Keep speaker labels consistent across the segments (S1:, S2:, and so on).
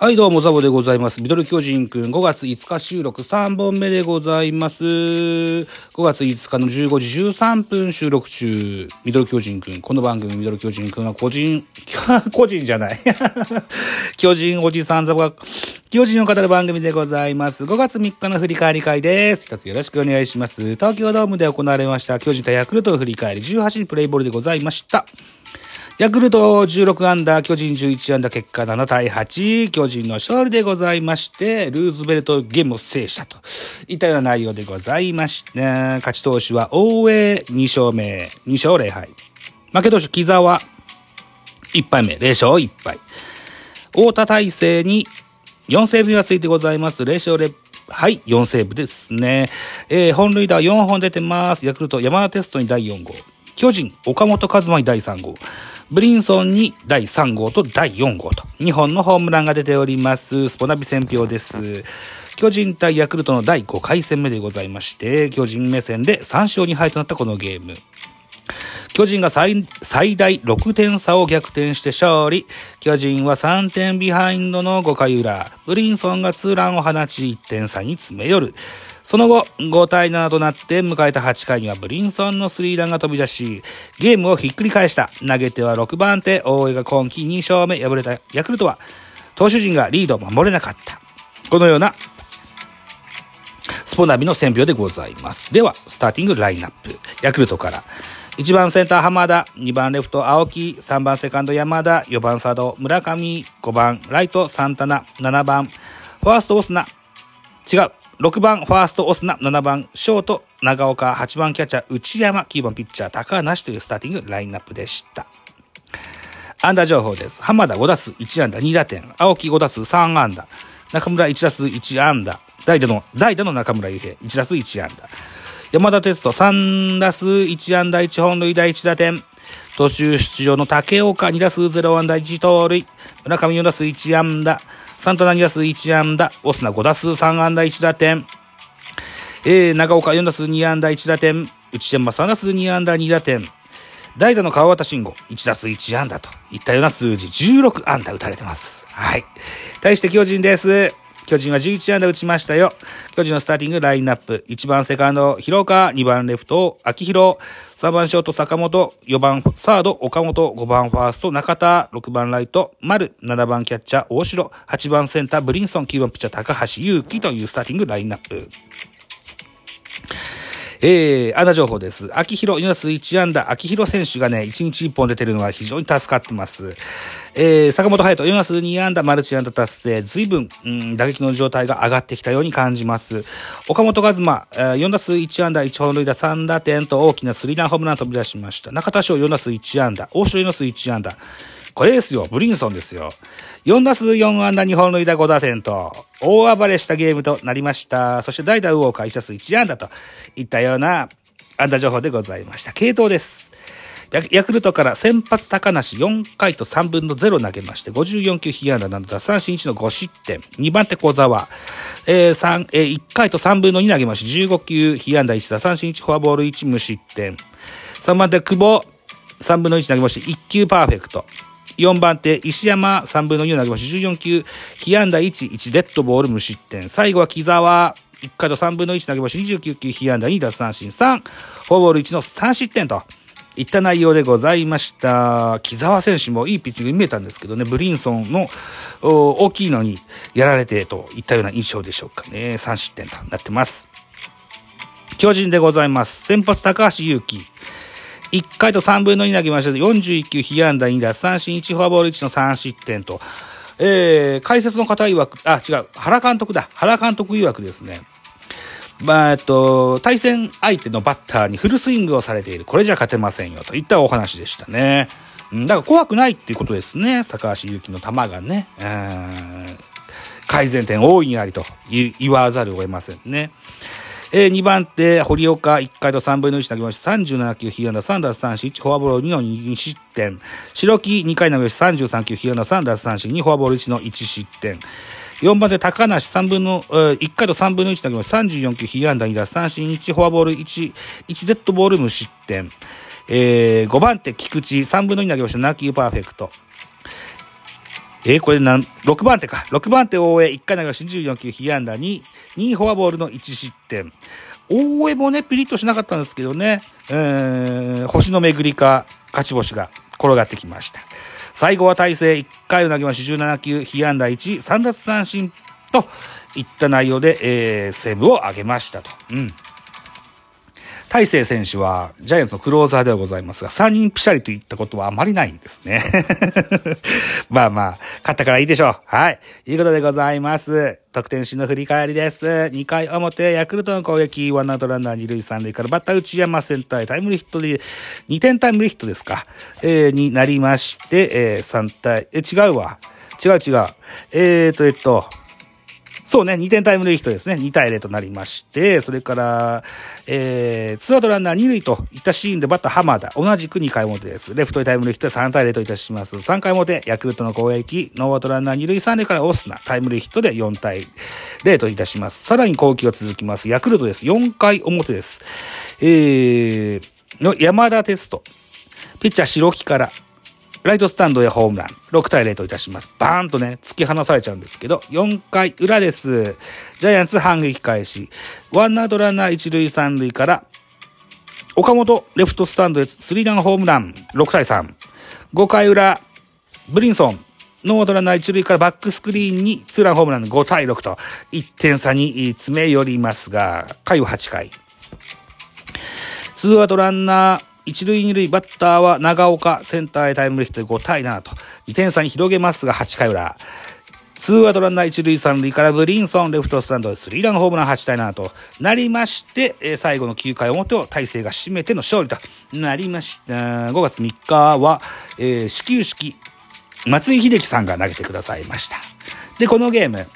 S1: はい、どうも、ザボでございます。ミドル巨人くん、5月5日収録3本目でございます。5月5日の15時13分収録中、ミドル巨人くん。この番組、ミドル巨人くんは個人、個人じゃない。巨人おじさんザボが、巨人の方の番組でございます。5月3日の振り返り会です。一つよろしくお願いします。東京ドームで行われました、巨人対ヤクルトの振り返り、18日プレイボールでございました。ヤクルト16アンダー、巨人11アンダー、結果7対8、巨人の勝利でございまして、ルーズベルトゲームを制したといったような内容でございまして、勝ち投手は大江2勝目、2勝0敗。負け投手木沢1敗目、0勝1敗。太田大勢に4セーブがついてございます。0勝0はい、4セーブですね。えー、本塁打4本出てます。ヤクルト山田テストに第4号。巨人岡本和真に第3号。ブリンソンに第3号と第4号と2本のホームランが出ております。スポナビ戦表です。巨人対ヤクルトの第5回戦目でございまして、巨人目線で3勝2敗となったこのゲーム。巨人が最最大6点差を逆転して勝利。巨人は3点ビハインドの5回裏。ブリンソンがツーランを放ち1点差に詰め寄る。その後、5対7となって迎えた8回にはブリンソンのスリーランが飛び出し、ゲームをひっくり返した。投げては6番手、大江が今季2勝目、敗れたヤクルトは、投手陣がリードを守れなかった。このような、スポナビの選票でございます。では、スターティングラインナップ。ヤクルトから。1番センター浜田、2番レフト青木、3番セカンド山田、4番サード村上、5番ライトサンタナ、7番ファーストオスナ、違う。6番ファーストオスナ、7番ショート長岡、8番キャッチャー内山、9番ピッチャー高梨というスターティングラインナップでした。アンダー情報です。浜田5打数1安打2打点、青木5打数3安打、中村1打数1安打、代打の、代打の中村悠平1打数1安打、山田哲人3打数1安打1本塁打1打点、途中出場の竹岡2打数0安打1盗塁、村上4打数1安打、サンタナ2打数1安打、オスナ5打数3安打1打点、えー、長岡4打数2安打1打点、内山3打数2安打2打点、代打の川端慎吾1打数1安打といったような数字。16安打打たれてます。はい。対して巨人です。巨人は11安打打ちましたよ。巨人のスターティングラインナップ。1番セカンド、広川、2番レフト、秋広、3番ショート、坂本、4番サード、岡本、5番ファースト、中田、6番ライト、丸、7番キャッチャー、大城、8番センター、ブリンソン、9番ピッチャー、高橋祐希というスターティングラインナップ。えー、安打情報です。秋広、4打数1安打。秋広選手がね、1日1本出てるのは非常に助かってます。えー、坂本隼人、4打数2安打、マルチ安打達成。随分、うん、打撃の状態が上がってきたように感じます。岡本和真、えー4打数1安打、1本塁打、3打点と大きなスリーランホームラン飛び出しました。中田翔、4打数1安打。大城4打数1安打。これですよ、ブリンソンですよ。4打数4安打2本塁打5打点と、大暴れしたゲームとなりました。そして代打ウォーカー1打数1安打といったような安打情報でございました。系統です。ヤクルトから先発高梨4回と3分の0投げまして、54球被安打7打三振1の5失点。2番手小沢、えー3えー1回と3分の2投げまして、15球被安打1打三振1フォアボール1無失点。3番手久保、3分の1投げまして、1球パーフェクト。4番手、石山、3分の2投げまして、14球、被安打1、1デッドボール無失点。最後は木沢、1回と3分の1投げまして、29球、被安打2奪三振3、フォアボール1の3失点と。いった内容でございました。木沢選手もいいピッチングに見えたんですけどね、ブリンソンの大きいのにやられてといったような印象でしょうかね。3失点となってます。巨人でございます。先発高橋祐希。1回と3分の2投げました41球、被安打2打、三振1、フォアボール1の3失点と、えー、解説の方曰く、あ、違う、原監督だ。原監督曰くですね、まあ、えっと、対戦相手のバッターにフルスイングをされている。これじゃ勝てませんよ。といったお話でしたね。だから怖くないっていうことですね。高橋祐希の球がね。改善点大いにありと言わざるを得ませんね。えー、2番手、堀岡、1回と3分の1投げまして、37球、被安打3奪三振、1フォアボール2の2失点。白木、2回投げまして、33球、被安打3奪三振、2フォアボール1の1失点。4番手、高梨、3分の、えー、1回と3分の1投げまして、34球、被安打2奪三振、1フォアボール1、1デッドボール無失点。えー、5番手、菊池、3分の2投げました、7球パーフェクト。えー、これなん、6番手か。6番手、大江、1回投げました、24球、被安打2、2フォアボールの1失点。大江もね、ピリッとしなかったんですけどね、えー、星の巡りか、勝ち星が転がってきました。最後は大勢、1回を投げました17球、被安打1、3奪三振といった内容で、えー、セーブを上げましたと。うん。大勢選手はジャイアンツのクローザーではございますが、3人ピシャリといったことはあまりないんですね。まあまあ、勝ったからいいでしょう。はい。いうことでございます。得点シの振り返りです。2回表、ヤクルトの攻撃、ワンアウトランナー2塁3塁からバッター内山センターへタイムリーヒットで、2点タイムリーヒットですか、えー、になりまして、えー、3対、え、違うわ。違う違う。えーと、えっと、そうね、2点タイムリーヒットですね。2対0となりまして、それから、えー、ツアウトランナー2塁といったシーンでバッター浜田、同じく2回表です。レフトへタイムリーヒットで3対0といたします。3回表、ヤクルトの攻撃、ノーアウトランナー2塁3塁からオスナ、タイムリーヒットで4対0といたします。さらに攻撃が続きます。ヤクルトです。4回表です。えー、の山田哲人、ピッチャー白木から、ライトスタンドへホームラン。6対0といたします。バーンとね、突き放されちゃうんですけど、4回裏です。ジャイアンツ反撃開始。ワンアウトランナー1塁3塁から、岡本、レフトスタンドへスリーランホームラン。6対3。5回裏、ブリンソン、ノーアウトランナー1塁からバックスクリーンにツーランホームラン5対6と1点差に詰め寄りますが、回は8回。ツーアウトランナー一塁二塁バッターは長岡、センターへタイムリーヒットで5対7と、2点差に広げますが、8回裏。ツーアウトランナー一塁三塁からブリンソン、レフトスタンドスリーランホームラン8対7となりまして、え、最後の9回表を大勢が締めての勝利となりました。5月3日は、えー、始球式、松井秀喜さんが投げてくださいました。で、このゲーム、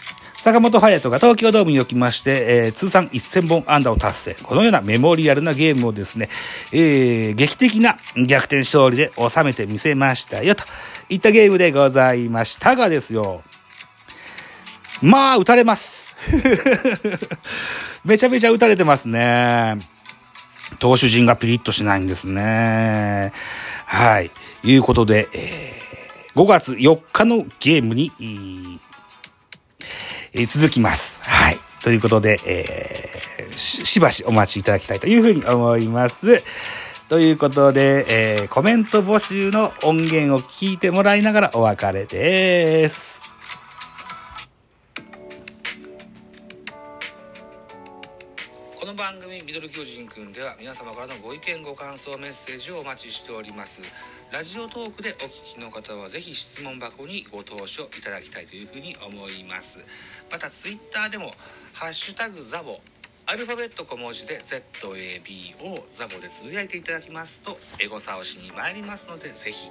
S1: 坂本勇人が東京ドームにおきまして、えー、通算1000本安打を達成。このようなメモリアルなゲームをですね、えー、劇的な逆転勝利で収めてみせましたよ、といったゲームでございましたがですよ。まあ、打たれます。めちゃめちゃ打たれてますね。投手陣がピリッとしないんですね。はい。いうことで、えー、5月4日のゲームに、え続きます。はい。ということで、えー、しばしお待ちいただきたいというふうに思います。ということで、えー、コメント募集の音源を聞いてもらいながらお別れです。
S2: この番組「ミドル巨人くん」では皆様からのご意見ご感想メッセージをお待ちしておりますラジオトークでお聞きの方はぜひ質問箱にご投書いただきたいというふうに思います。またツイッターでも「ハッシュタグザボ」アルファベット小文字で ZABO ザボでつぶやいていただきますとエゴサをしに参りますのでぜひ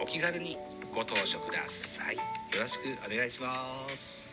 S2: お気軽にご投書ください。よろしくお願いします。